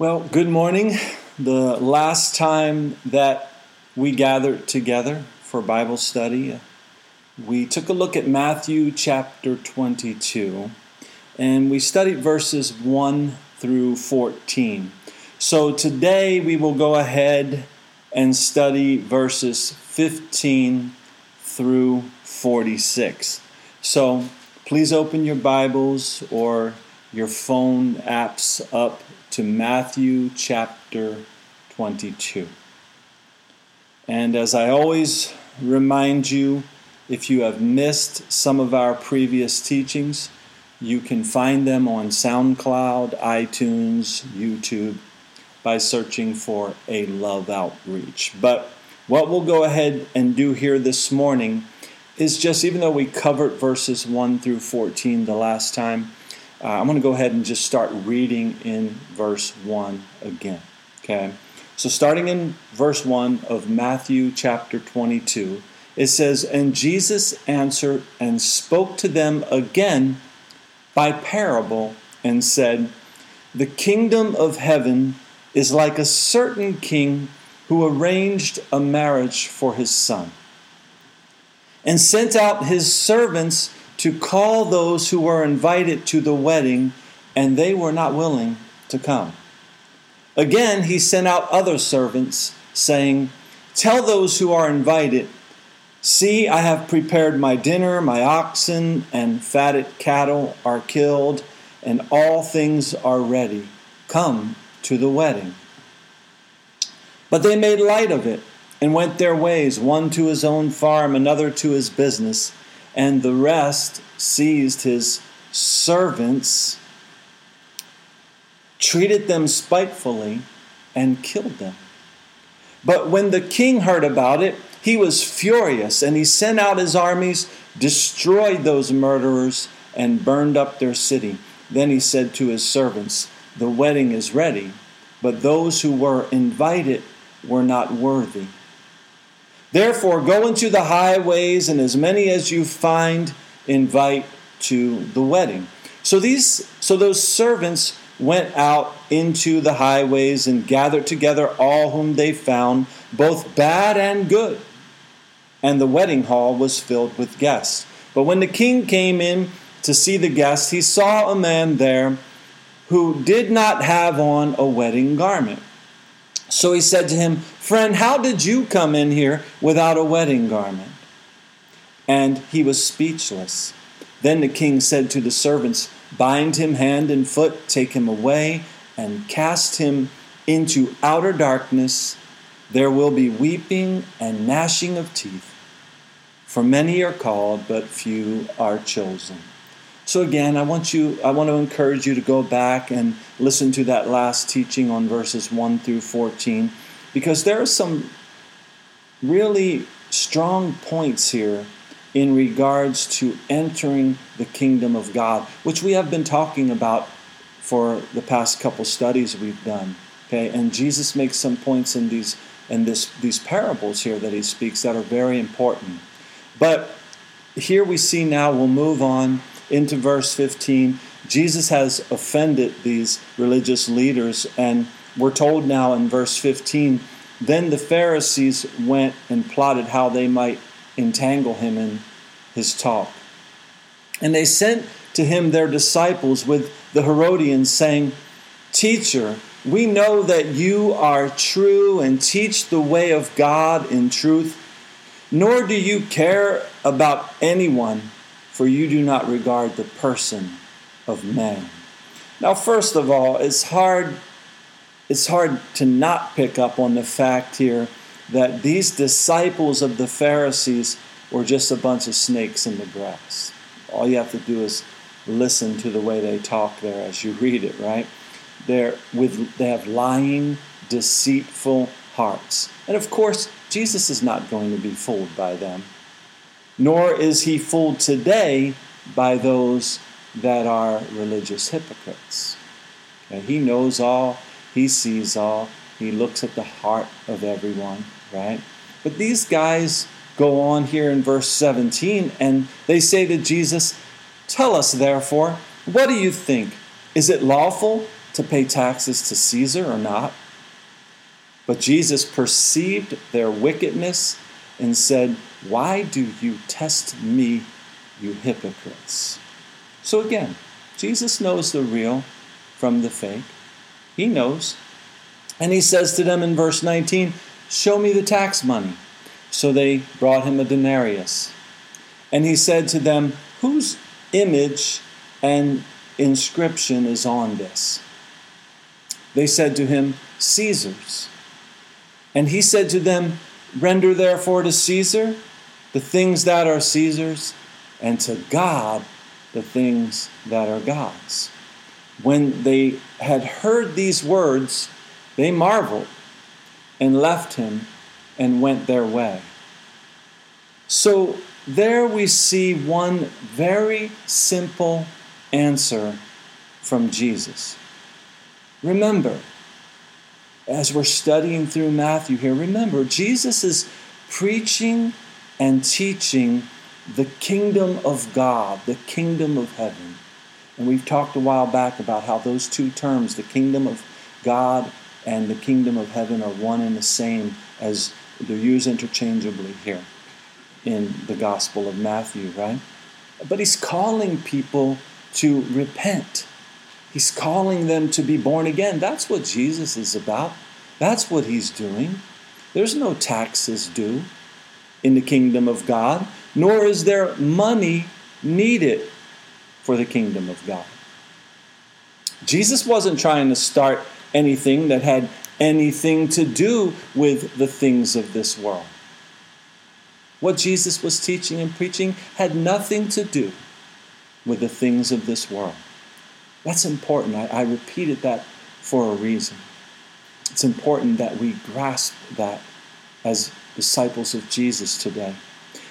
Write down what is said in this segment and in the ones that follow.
Well, good morning. The last time that we gathered together for Bible study, we took a look at Matthew chapter 22 and we studied verses 1 through 14. So today we will go ahead and study verses 15 through 46. So please open your Bibles or your phone apps up to Matthew chapter 22. And as I always remind you, if you have missed some of our previous teachings, you can find them on SoundCloud, iTunes, YouTube by searching for a love outreach. But what we'll go ahead and do here this morning is just, even though we covered verses 1 through 14 the last time, uh, I'm going to go ahead and just start reading in verse 1 again. Okay? So, starting in verse 1 of Matthew chapter 22, it says, And Jesus answered and spoke to them again by parable and said, The kingdom of heaven is like a certain king who arranged a marriage for his son and sent out his servants to call those who were invited to the wedding, and they were not willing to come. Again, he sent out other servants, saying, Tell those who are invited, See, I have prepared my dinner, my oxen and fatted cattle are killed, and all things are ready. Come to the wedding. But they made light of it and went their ways, one to his own farm, another to his business and the rest seized his servants, treated them spitefully, and killed them. But when the king heard about it, he was furious, and he sent out his armies, destroyed those murderers, and burned up their city. Then he said to his servants, The wedding is ready, but those who were invited were not worthy. Therefore, go into the highways, and as many as you find, invite to the wedding. So these, so those servants went out into the highways and gathered together all whom they found, both bad and good. And the wedding hall was filled with guests. But when the king came in to see the guests, he saw a man there who did not have on a wedding garment. So he said to him, Friend, how did you come in here without a wedding garment? And he was speechless. Then the king said to the servants, Bind him hand and foot, take him away, and cast him into outer darkness. There will be weeping and gnashing of teeth. For many are called, but few are chosen. So again, I want you I want to encourage you to go back and listen to that last teaching on verses 1 through 14 because there are some really strong points here in regards to entering the kingdom of God, which we have been talking about for the past couple studies we've done. Okay, and Jesus makes some points in these in this these parables here that he speaks that are very important. But here we see now we'll move on into verse 15, Jesus has offended these religious leaders, and we're told now in verse 15 then the Pharisees went and plotted how they might entangle him in his talk. And they sent to him their disciples with the Herodians, saying, Teacher, we know that you are true and teach the way of God in truth, nor do you care about anyone for you do not regard the person of man. Now, first of all, it's hard, it's hard to not pick up on the fact here that these disciples of the Pharisees were just a bunch of snakes in the grass. All you have to do is listen to the way they talk there as you read it, right? They're with they have lying, deceitful hearts. And of course, Jesus is not going to be fooled by them nor is he fooled today by those that are religious hypocrites. And he knows all, he sees all, he looks at the heart of everyone, right? But these guys go on here in verse 17 and they say to Jesus, Tell us therefore, what do you think? Is it lawful to to pay taxes to Caesar or not. But Jesus perceived their wickedness and said, Why do you test me, you hypocrites? So again, Jesus knows the real from the fake. He knows. And he says to them in verse 19, Show me the tax money. So they brought him a denarius. And he said to them, Whose image and inscription is on this? They said to him, Caesar's. And he said to them, Render therefore to Caesar the things that are Caesar's, and to God the things that are God's. When they had heard these words, they marveled and left him and went their way. So there we see one very simple answer from Jesus. Remember, as we're studying through Matthew here, remember, Jesus is preaching and teaching the kingdom of God, the kingdom of heaven. And we've talked a while back about how those two terms, the kingdom of God and the kingdom of heaven, are one and the same as they're used interchangeably here in the Gospel of Matthew, right? But he's calling people to repent. He's calling them to be born again. That's what Jesus is about. That's what he's doing. There's no taxes due in the kingdom of God, nor is there money needed for the kingdom of God. Jesus wasn't trying to start anything that had anything to do with the things of this world. What Jesus was teaching and preaching had nothing to do with the things of this world. That's important. I, I repeated that for a reason. It's important that we grasp that as disciples of Jesus today.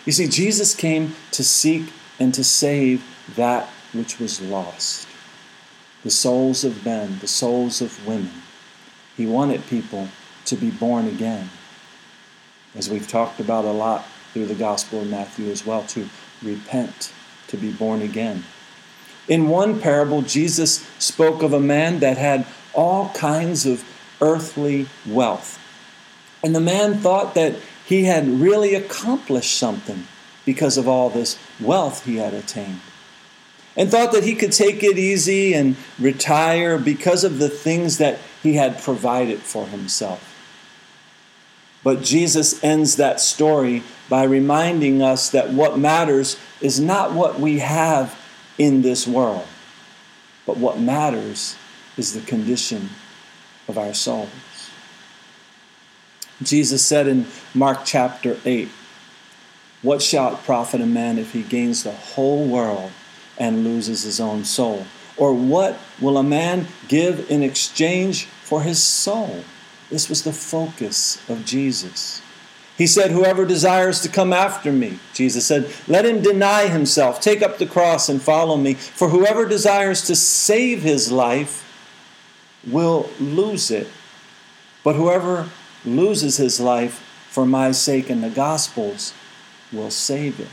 You see, Jesus came to seek and to save that which was lost the souls of men, the souls of women. He wanted people to be born again. As we've talked about a lot through the Gospel of Matthew as well, to repent, to be born again. In one parable, Jesus spoke of a man that had all kinds of earthly wealth. And the man thought that he had really accomplished something because of all this wealth he had attained. And thought that he could take it easy and retire because of the things that he had provided for himself. But Jesus ends that story by reminding us that what matters is not what we have in this world, but what matters is the condition of our souls. Jesus said in Mark chapter 8, What shall it profit a man if he gains the whole world and loses his own soul? Or what will a man give in exchange for his soul? This was the focus of Jesus. He said, Whoever desires to come after me, Jesus said, let him deny himself, take up the cross, and follow me. For whoever desires to save his life will lose it. But whoever loses his life for my sake and the gospel's will save it.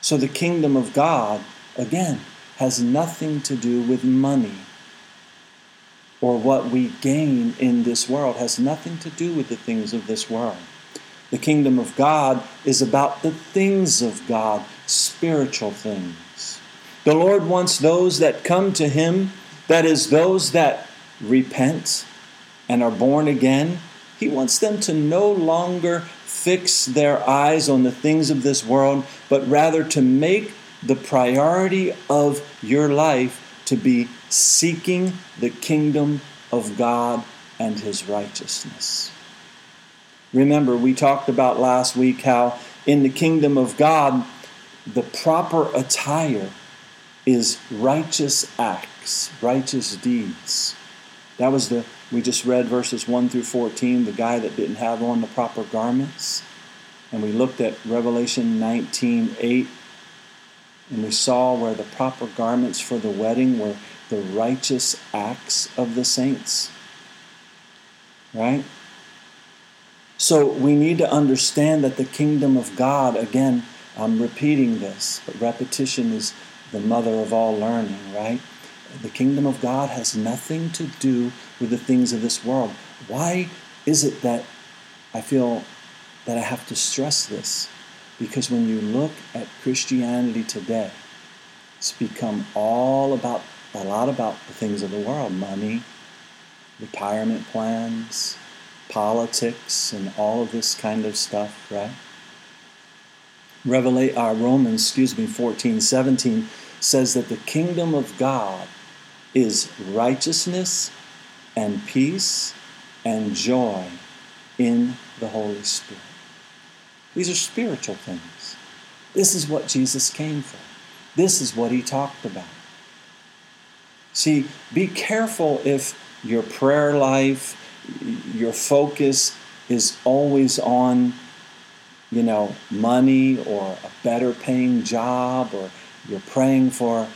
So the kingdom of God, again, has nothing to do with money or what we gain in this world has nothing to do with the things of this world. The kingdom of God is about the things of God, spiritual things. The Lord wants those that come to Him, that is, those that repent and are born again, He wants them to no longer fix their eyes on the things of this world, but rather to make the priority of your life to be seeking the kingdom of God and His righteousness. Remember, we talked about last week how in the kingdom of God, the proper attire is righteous acts, righteous deeds. That was the, we just read verses 1 through 14, the guy that didn't have on the proper garments. And we looked at Revelation 19 8, and we saw where the proper garments for the wedding were the righteous acts of the saints. Right? So we need to understand that the kingdom of God, again, I'm repeating this, but repetition is the mother of all learning, right? The kingdom of God has nothing to do with the things of this world. Why is it that I feel that I have to stress this? Because when you look at Christianity today, it's become all about a lot about the things of the world money, retirement plans, politics, and all of this kind of stuff, right? Revelate, uh, Romans, excuse me, 14, 17 says that the kingdom of God is righteousness and peace and joy in the Holy Spirit. These are spiritual things. This is what Jesus came for. This is what he talked about. See, be careful if your prayer life, your focus is always on, you know, money or a better paying job, or you're praying for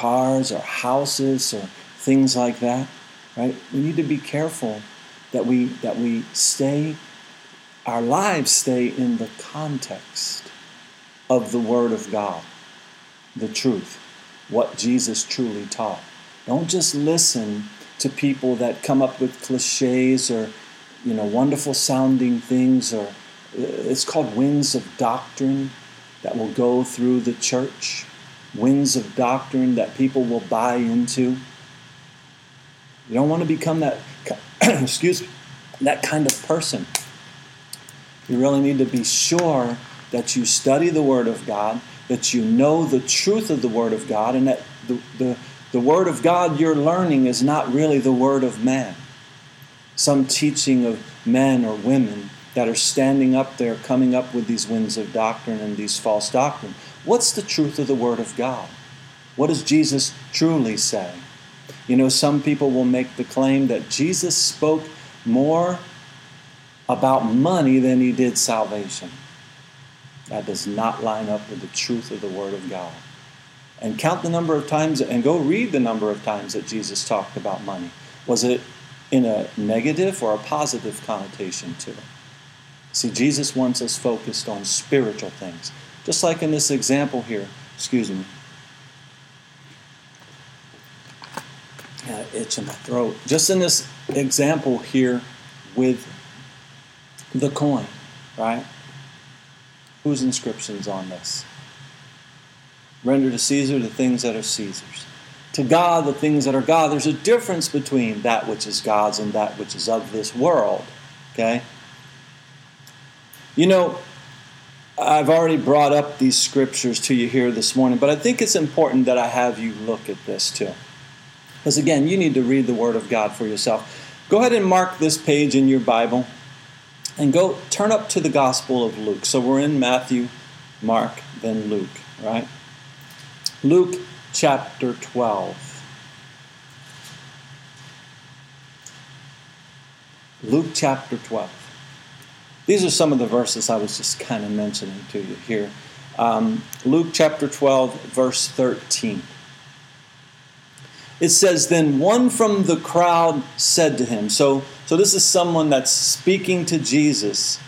cars or houses or things like that, right? We need to be careful that we that we stay our lives stay in the context of the word of God, the truth, what Jesus truly taught. Don't just listen to people that come up with cliches or you know wonderful sounding things or uh, it's called winds of doctrine that will go through the church winds of doctrine that people will buy into you don't want to become that excuse me, that kind of person you really need to be sure that you study the word of god that you know the truth of the word of god and that the, the the Word of God you're learning is not really the Word of man. Some teaching of men or women that are standing up there coming up with these winds of doctrine and these false doctrine. What's the truth of the Word of God? What does Jesus truly say? You know, some people will make the claim that Jesus spoke more about money than he did salvation. That does not line up with the truth of the Word of God and count the number of times and go read the number of times that Jesus talked about money. Was it in a negative or a positive connotation to it? See, Jesus wants us focused on spiritual things. Just like in this example here, excuse me. Yeah, itch in my throat. Just in this example here with the coin, right? Whose inscription's on this? Render to Caesar the things that are Caesar's. To God, the things that are God. There's a difference between that which is God's and that which is of this world. Okay? You know, I've already brought up these scriptures to you here this morning, but I think it's important that I have you look at this too. Because again, you need to read the Word of God for yourself. Go ahead and mark this page in your Bible and go turn up to the Gospel of Luke. So we're in Matthew, Mark, then Luke, right? Luke chapter 12. Luke chapter 12. These are some of the verses I was just kind of mentioning to you here. Um, Luke chapter 12, verse 13. It says, Then one from the crowd said to him, So, so this is someone that's speaking to Jesus,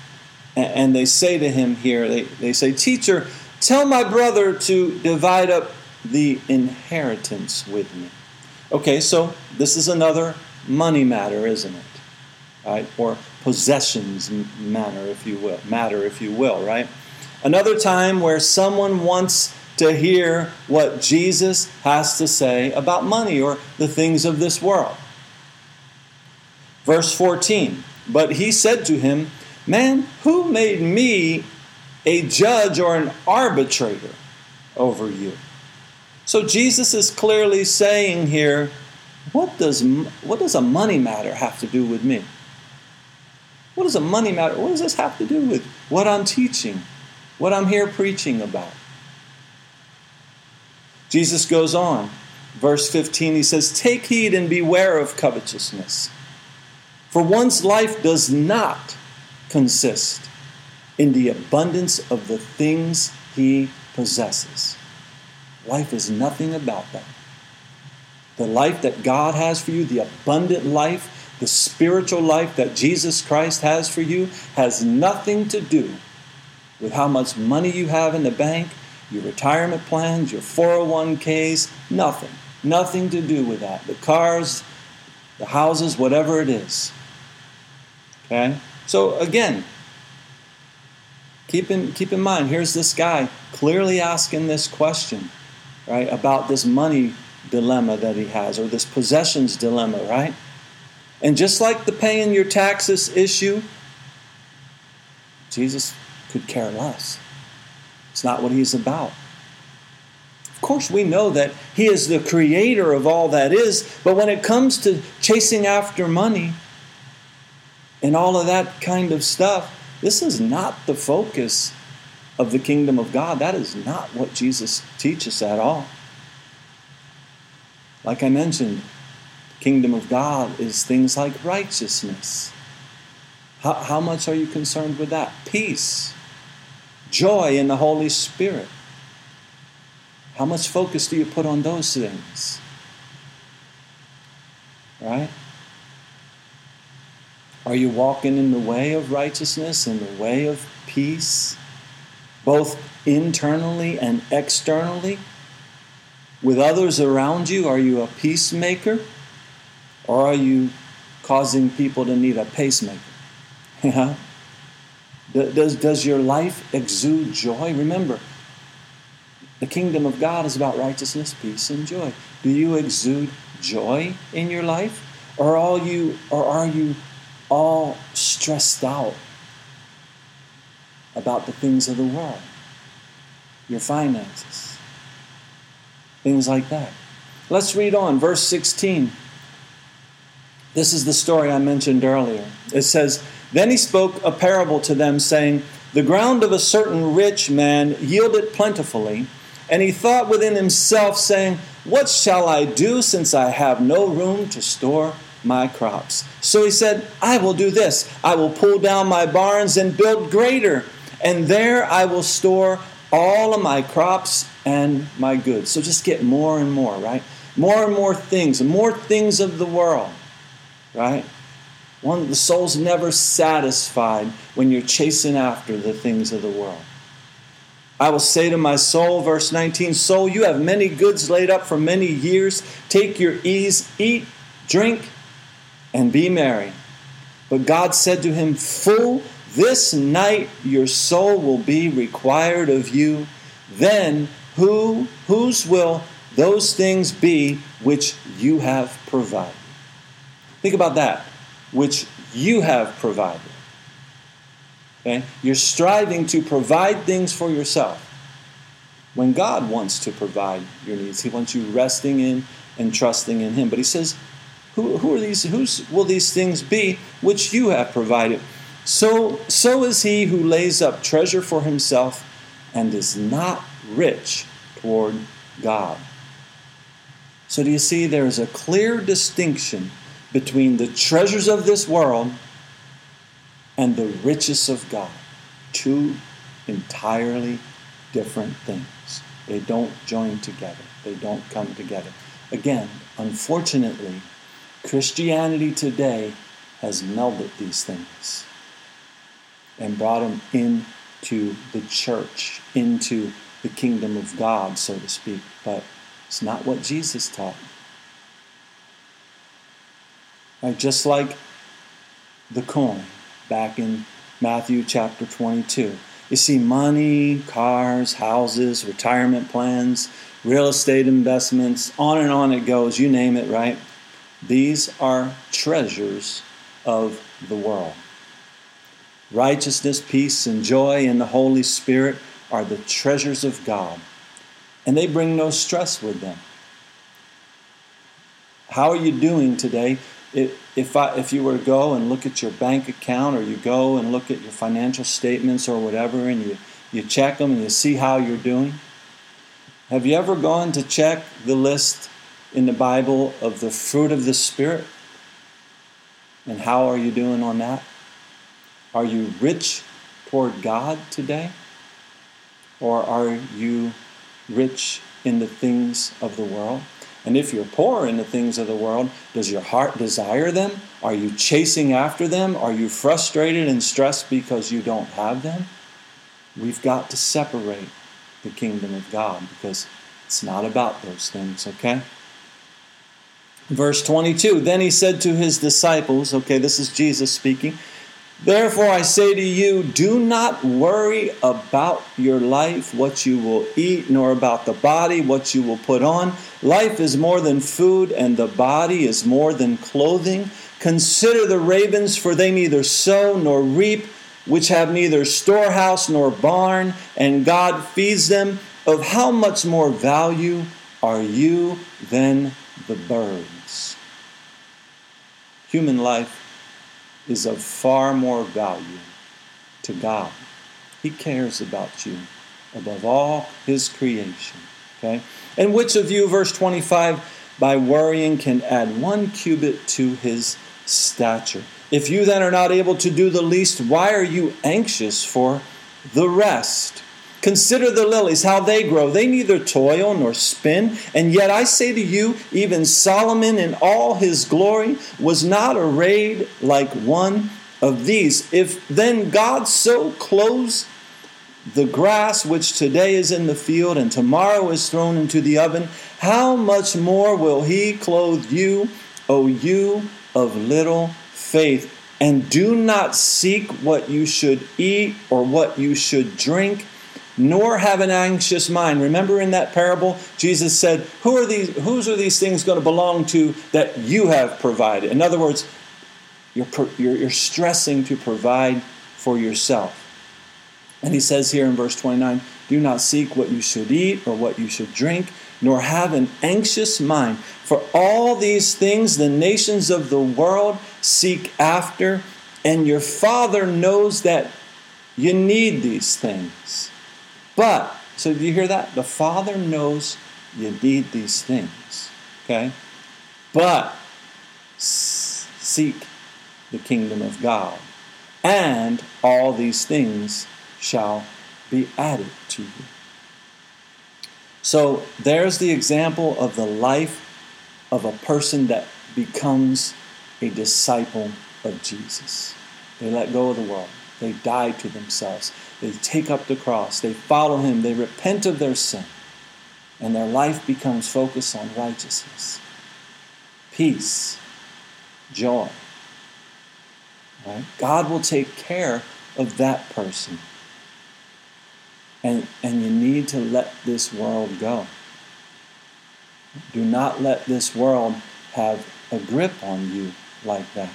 and, and they say to him here, they, they say, Teacher, tell my brother to divide up the inheritance with me. Okay, so this is another money matter, isn't it? Right? Or possessions matter, if you will, matter, if you will, right? Another time where someone wants to hear what Jesus has to say about money or the things of this world. Verse 14 But he said to him, Man, who made me a judge or an arbitrator over you? So Jesus is clearly saying here, what does, what does a money matter have to do with me? What does the money matter? What does this have to do with what I'm teaching, what I'm here preaching about? Jesus goes on, verse 15, he says, Take heed and beware of covetousness, for one's life does not consist in the abundance of the things he possesses. Life is nothing about that. The life that God has for you, the abundant life, the spiritual life that Jesus Christ has for you, has nothing to do with how much money you have in the bank, your retirement plans, your 401ks, nothing. Nothing to do with that. The cars, the houses, whatever it is. Okay? So again, keep in keep in mind, here's this guy clearly asking this question, right, about this money dilemma that he has, or this possessions dilemma, right? And just like the paying your taxes issue, Jesus could care less. It's not what he's about. Of course, we know that he is the creator of all that is, but when it comes to chasing after money and all of that kind of stuff, this is not the focus of the kingdom of God. That is not what Jesus teaches at all. Like I mentioned, kingdom of God is things like righteousness. How, how much are you concerned with that? Peace, joy in the Holy Spirit. How much focus do you put on those things? Right? Are you walking in the way of righteousness, in the way of peace, both internally and externally? With others around you, are you a peacemaker? Or are you causing people to need a pacemaker? Yeah? Does, does your life exude joy? Remember, the kingdom of God is about righteousness, peace, and joy. Do you exude joy in your life? Or are you, or are you all stressed out about the things of the world? Your finances, things like that. Let's read on, verse 16. This is the story I mentioned earlier. It says, Then he spoke a parable to them, saying, The ground of a certain rich man yielded plentifully, and he thought within himself, saying, What shall I do, since I have no room to store my crops? So he said, I will do this I will pull down my barns and build greater, and there I will store all of my crops and my goods. So just get more and more, right? More and more things, more things of the world right? One, the soul's never satisfied when you're chasing after the things of the world. I will say to my soul, verse 19, Soul, you have many goods laid up for many years. Take your ease, eat, drink, and be merry. But God said to him, Fool, this night your soul will be required of you. Then who, whose will those things be which you have provided? Think about that, which you have provided. Okay? You're striving to provide things for yourself. When God wants to provide your needs, He wants you resting in and trusting in Him. But He says, who, who are these? Whose will these things be which you have provided? So, so is he who lays up treasure for himself and is not rich toward God. So, do you see there is a clear distinction between the treasures of this world and the riches of God. Two entirely different things. They don't join together, they don't come together. Again, unfortunately, Christianity today has melded these things and brought them into the church, into the kingdom of God, so to speak. But it's not what Jesus taught. Right? Just like the coin back in Matthew chapter 22. You see money, cars, houses, retirement plans, real estate investments, on and on it goes, you name it, right? These are treasures of the world. Righteousness, peace, and joy in the Holy Spirit are the treasures of God, and they bring no stress with them. How are you doing today if, I, if you were to go and look at your bank account or you go and look at your financial statements or whatever and you, you check them and you see how you're doing, have you ever gone to check the list in the Bible of the fruit of the Spirit? And how are you doing on that? Are you rich toward God today? Or are you rich in the things of the world? And if you're poor in the things of the world, does your heart desire them? Are you chasing after them? Are you frustrated and stressed because you don't have them? We've got to separate the kingdom of God because it's not about those things, okay? Verse 22 Then he said to his disciples, okay, this is Jesus speaking. Therefore, I say to you, do not worry about your life, what you will eat, nor about the body, what you will put on. Life is more than food, and the body is more than clothing. Consider the ravens, for they neither sow nor reap, which have neither storehouse nor barn, and God feeds them. Of how much more value are you than the birds? Human life is of far more value to God. He cares about you above all his creation. Okay? And which of you, verse 25, by worrying can add one cubit to his stature? If you then are not able to do the least, why are you anxious for the rest? Consider the lilies, how they grow. They neither toil nor spin. And yet I say to you, even Solomon in all his glory was not arrayed like one of these. If then God so clothes the grass which today is in the field and tomorrow is thrown into the oven, how much more will he clothe you, O you of little faith? And do not seek what you should eat or what you should drink nor have an anxious mind. Remember in that parable, Jesus said, Who are these, whose are these things going to belong to that you have provided? In other words, you're, you're, you're stressing to provide for yourself. And he says here in verse 29 Do not seek what you should eat or what you should drink, nor have an anxious mind. For all these things the nations of the world seek after, and your Father knows that you need these things. But, so do you hear that? The Father knows you need these things. Okay? But seek the kingdom of God, and all these things shall be added to you. So there's the example of the life of a person that becomes a disciple of Jesus. They let go of the world. They die to themselves. They take up the cross. They follow Him. They repent of their sin. And their life becomes focused on righteousness, peace, joy. Right? God will take care of that person. And, and you need to let this world go. Do not let this world have a grip on you like that.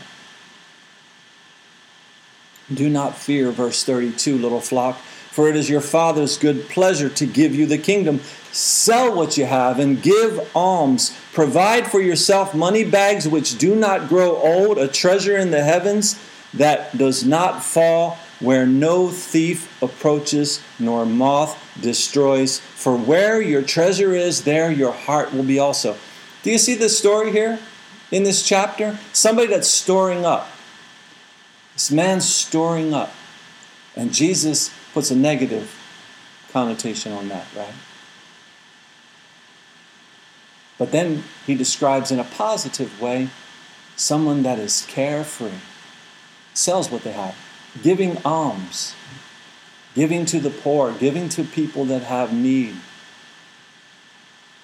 Do not fear, verse 32, little flock, for it is your Father's good pleasure to give you the kingdom. Sell what you have and give alms. Provide for yourself money bags which do not grow old, a treasure in the heavens that does not fall, where no thief approaches nor moth destroys. For where your treasure is, there your heart will be also. Do you see the story here in this chapter? Somebody that's storing up. This man's storing up. And Jesus puts a negative connotation on that, right? But then he describes in a positive way someone that is carefree, sells what they have, giving alms, giving to the poor, giving to people that have need,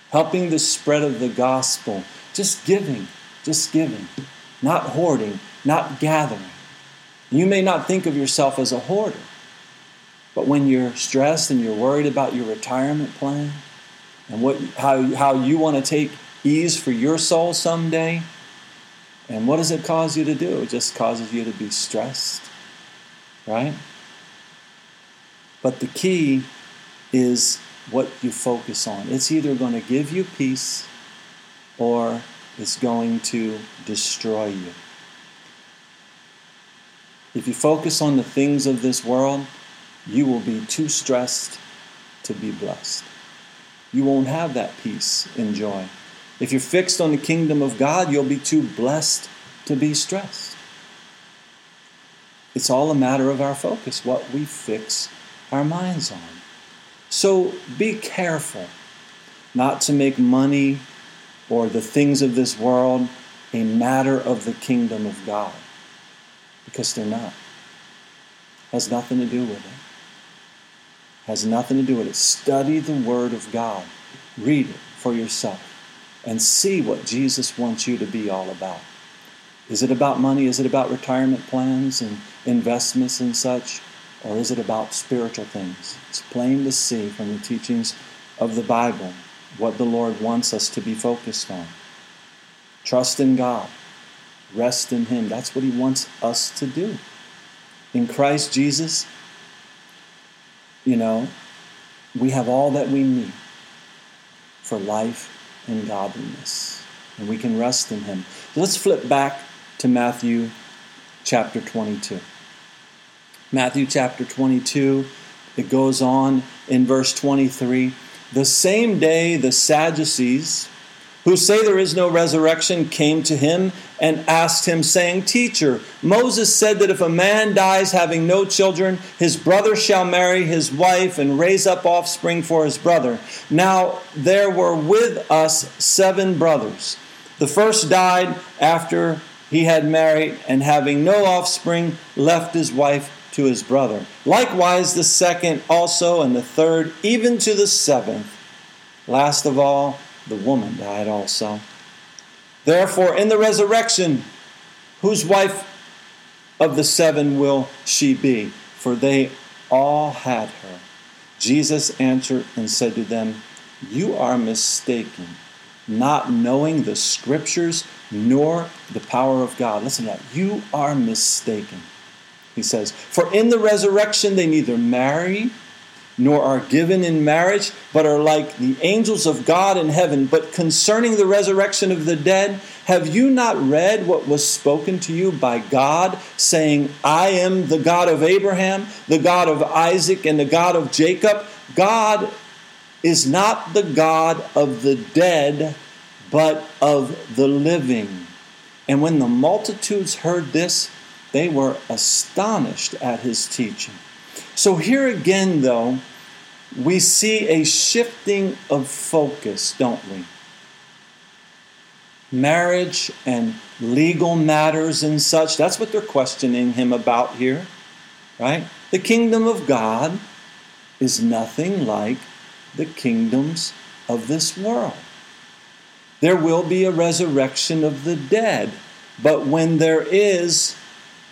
helping the spread of the gospel, just giving, just giving, not hoarding, not gathering. You may not think of yourself as a hoarder, but when you're stressed and you're worried about your retirement plan and what, how, how you want to take ease for your soul someday, and what does it cause you to do? It just causes you to be stressed, right? But the key is what you focus on. It's either going to give you peace or it's going to destroy you. If you focus on the things of this world, you will be too stressed to be blessed. You won't have that peace and joy. If you're fixed on the kingdom of God, you'll be too blessed to be stressed. It's all a matter of our focus, what we fix our minds on. So be careful not to make money or the things of this world a matter of the kingdom of God because they're not. Has nothing to do with it. Has nothing to do with it. Study the Word of God. Read it for yourself. and see what Jesus wants you to be all about. Is it about money? Is it about retirement plans and investments and such? Or is it about spiritual things? It's plain to see from the teachings of the Bible what the Lord wants us to be focused on. Trust in God, rest in Him. That's what He wants us to do. In Christ Jesus, you know, we have all that we need for life and godliness. And we can rest in Him. Let's flip back to Matthew chapter 22. Matthew chapter 22, it goes on in verse 23. The same day the Sadducees, who say there is no resurrection, came to him and asked him, saying, Teacher, Moses said that if a man dies having no children, his brother shall marry his wife and raise up offspring for his brother. Now there were with us seven brothers. The first died after he had married, and having no offspring, left his wife to his brother. Likewise, the second also, and the third, even to the seventh. Last of all, the woman died also. Therefore, in the resurrection, whose wife of the seven will she be? For they all had her. Jesus answered and said to them, You are mistaken, not knowing the scriptures nor the power of God. Listen to that. You are mistaken. He says, For in the resurrection they neither marry nor are given in marriage, but are like the angels of God in heaven. But concerning the resurrection of the dead, have you not read what was spoken to you by God, saying, I am the God of Abraham, the God of Isaac, and the God of Jacob? God is not the God of the dead, but of the living. And when the multitudes heard this, they were astonished at his teaching. So here again, though, we see a shifting of focus, don't we? Marriage and legal matters and such, that's what they're questioning him about here, right? The kingdom of God is nothing like the kingdoms of this world. There will be a resurrection of the dead, but when there is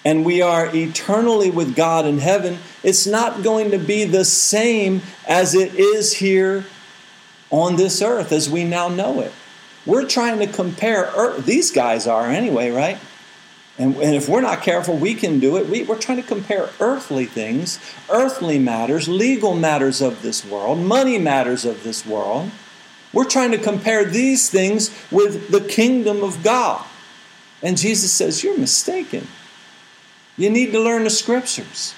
and we are eternally with God in heaven, it's not going to be the same as it is here on this earth as we now know it. We're trying to compare earth, these guys are anyway, right? And, and if we're not careful, we can do it. We, we're trying to compare earthly things, earthly matters, legal matters of this world, money matters of this world. We're trying to compare these things with the kingdom of God. And Jesus says, You're mistaken. You need to learn the scriptures.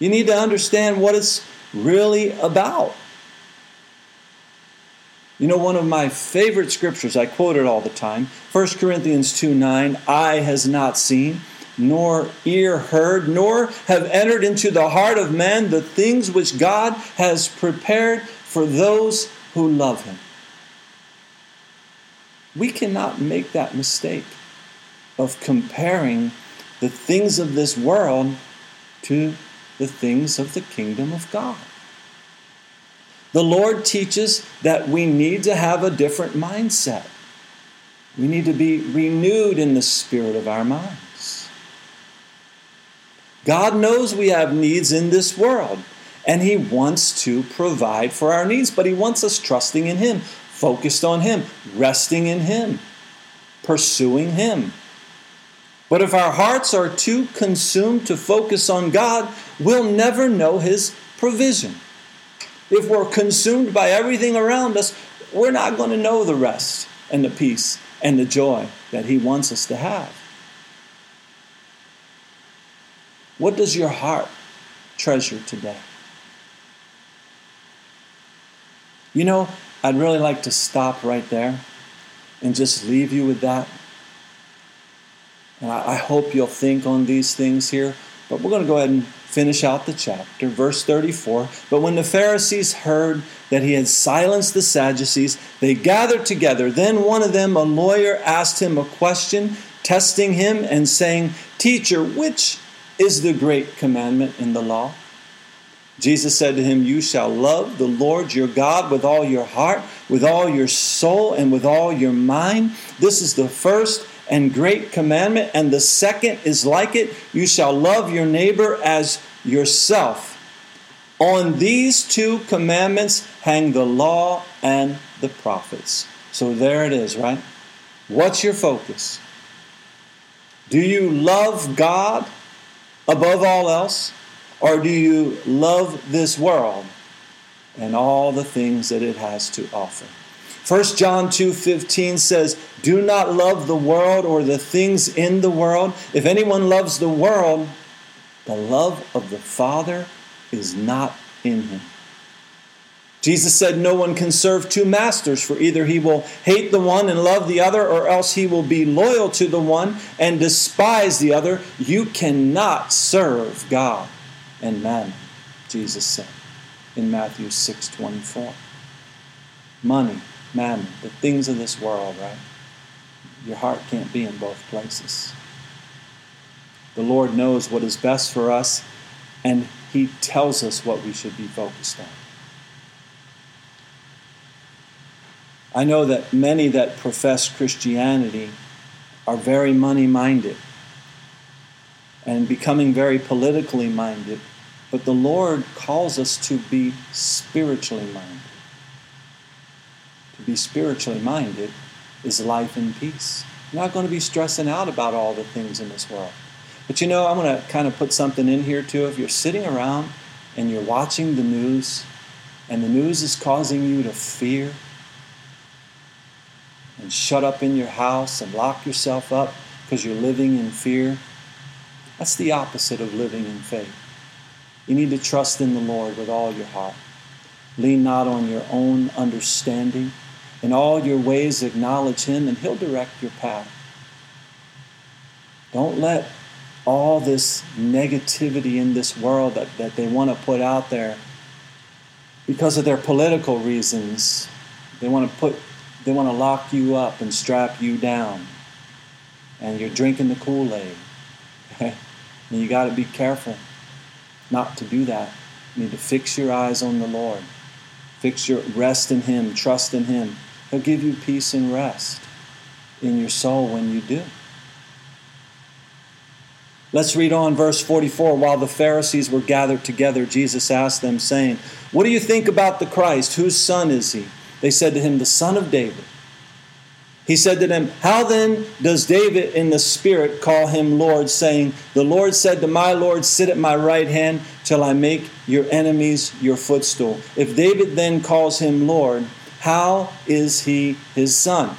You need to understand what it's really about. You know, one of my favorite scriptures, I quote it all the time 1 Corinthians 2 9, eye has not seen, nor ear heard, nor have entered into the heart of man the things which God has prepared for those who love him. We cannot make that mistake of comparing the things of this world to the things of the kingdom of God. The Lord teaches that we need to have a different mindset. We need to be renewed in the spirit of our minds. God knows we have needs in this world, and He wants to provide for our needs, but He wants us trusting in Him, focused on Him, resting in Him, pursuing Him. But if our hearts are too consumed to focus on God, we'll never know His provision. If we're consumed by everything around us, we're not going to know the rest and the peace and the joy that He wants us to have. What does your heart treasure today? You know, I'd really like to stop right there and just leave you with that. And I, hope you'll think on these things here. But we're going to go ahead and finish out the chapter. Verse 34 But when the Pharisees heard that he had silenced the Sadducees, they gathered together. Then one of them, a lawyer, asked him a question, testing him and saying, Teacher, which is the great commandment in the law? Jesus said to him, You shall love the Lord your God with all your heart, with all your soul, and with all your mind. This is the first and great commandment, and the second is like it you shall love your neighbor as yourself. On these two commandments hang the law and the prophets. So there it is, right? What's your focus? Do you love God above all else? Or do you love this world and all the things that it has to offer? 1 John 2:15 says, "Do not love the world or the things in the world. If anyone loves the world, the love of the Father is not in him. Jesus said, No one can serve two masters, for either he will hate the one and love the other, or else he will be loyal to the one and despise the other. You cannot serve God and mammon, Jesus said in Matthew 6 24. Money, mammon, the things of this world, right? Your heart can't be in both places. The Lord knows what is best for us, and he tells us what we should be focused on. I know that many that profess Christianity are very money minded and becoming very politically minded, but the Lord calls us to be spiritually minded. To be spiritually minded is life and peace. You're not going to be stressing out about all the things in this world. But you know, I'm going to kind of put something in here too. If you're sitting around and you're watching the news, and the news is causing you to fear, and shut up in your house and lock yourself up because you're living in fear, that's the opposite of living in faith. You need to trust in the Lord with all your heart. Lean not on your own understanding. In all your ways, acknowledge Him, and He'll direct your path. Don't let all this negativity in this world that, that they want to put out there because of their political reasons. They want to put they want to lock you up and strap you down. And you're drinking the Kool-Aid. and you got to be careful not to do that. You need to fix your eyes on the Lord. Fix your rest in Him, trust in Him. He'll give you peace and rest in your soul when you do. Let's read on verse 44. While the Pharisees were gathered together, Jesus asked them, saying, What do you think about the Christ? Whose son is he? They said to him, The son of David. He said to them, How then does David in the Spirit call him Lord, saying, The Lord said to my Lord, Sit at my right hand till I make your enemies your footstool. If David then calls him Lord, how is he his son?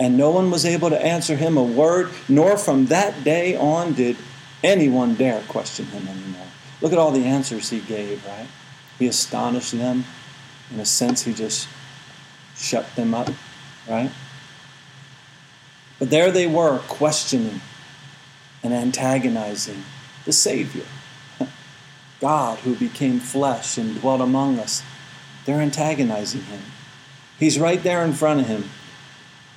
and no one was able to answer him a word, nor from that day on did anyone dare question him anymore. Look at all the answers he gave, right? He astonished them. In a sense, he just shut them up, right? But there they were, questioning and antagonizing the Savior, God who became flesh and dwelt among us. They're antagonizing him. He's right there in front of him.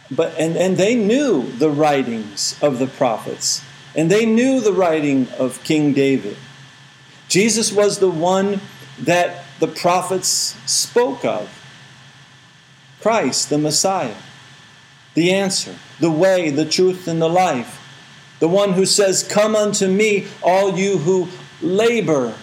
But and, and they knew the writings of the prophets and they knew the writing of king david. Jesus was the one that the prophets spoke of. Christ the messiah the answer the way the truth and the life. The one who says come unto me all you who labor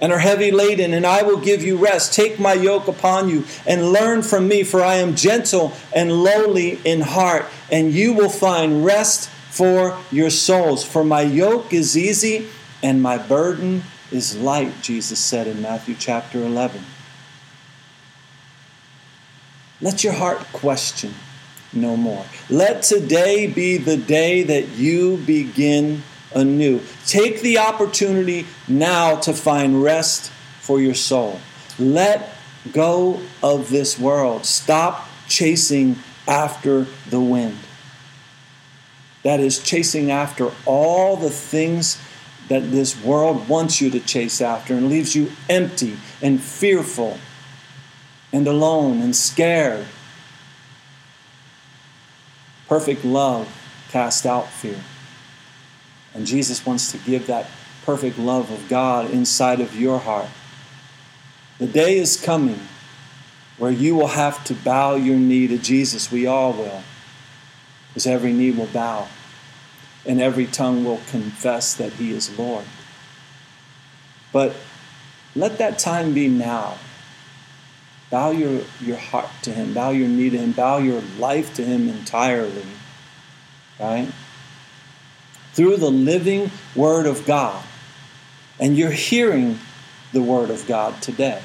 and are heavy laden, and I will give you rest. Take my yoke upon you and learn from me, for I am gentle and lowly in heart, and you will find rest for your souls. For my yoke is easy and my burden is light, Jesus said in Matthew chapter 11. Let your heart question no more. Let today be the day that you begin anew. Take the opportunity now to find rest for your soul. Let go of this world. Stop chasing after the wind. That is, chasing after all the things that this world wants you to chase after and leaves you empty and fearful and alone and scared. Perfect love casts out fear. And Jesus wants to give that perfect love of God inside of your heart. The day is coming where you will have to bow your knee to Jesus. We all will. Because every knee will bow and every tongue will confess that He is Lord. But let that time be now. Bow your, your heart to Him, bow your knee to Him, bow your life to Him entirely. Right? Through the living Word of God. And you're hearing the Word of God today.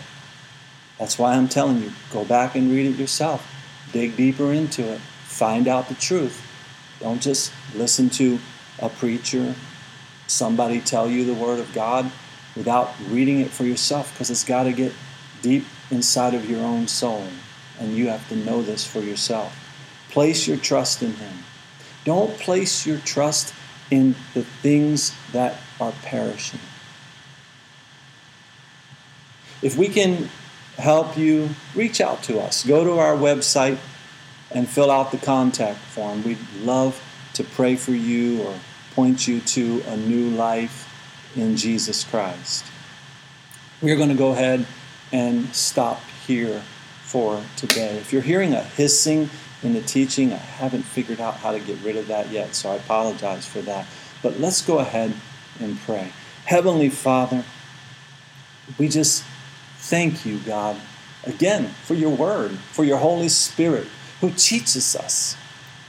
That's why I'm telling you go back and read it yourself, dig deeper into it, find out the truth. Don't just listen to a preacher, somebody tell you the Word of God without reading it for yourself because it's got to get deep inside of your own soul. And you have to know this for yourself. Place your trust in Him. Don't place your trust in the things that are perishing. If we can help you, reach out to us. Go to our website and fill out the contact form. We'd love to pray for you or point you to a new life in Jesus Christ. We're going to go ahead and stop here for today. If you're hearing a hissing in the teaching, I haven't figured out how to get rid of that yet, so I apologize for that. But let's go ahead and pray. Heavenly Father, we just thank you, God, again for your word, for your Holy Spirit who teaches us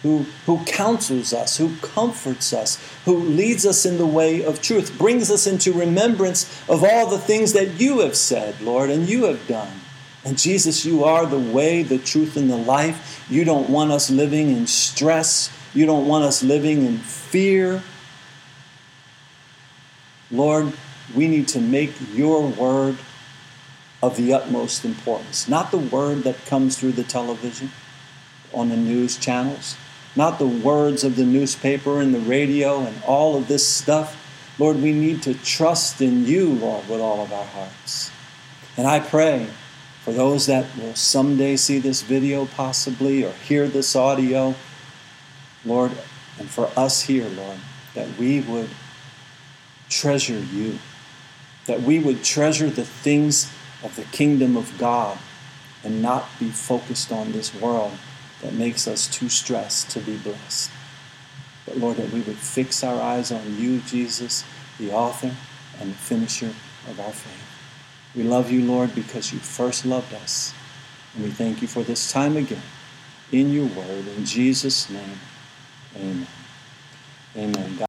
who, who counsels us, who comforts us, who leads us in the way of truth, brings us into remembrance of all the things that you have said, Lord, and you have done. And Jesus, you are the way, the truth, and the life. You don't want us living in stress. You don't want us living in fear. Lord, we need to make your word of the utmost importance, not the word that comes through the television, on the news channels, not the words of the newspaper and the radio and all of this stuff. Lord, we need to trust in you, Lord, with all of our hearts. And I pray for those that will someday see this video, possibly, or hear this audio, Lord, and for us here, Lord, that we would treasure you, that we would treasure the things of the kingdom of God and not be focused on this world that makes us too stressed to be blessed. But Lord, that we would fix our eyes on you, Jesus, the author and the finisher of our faith. We love you, Lord, because you first loved us. And we thank you for this time again in your word. In Jesus' name, amen. Amen.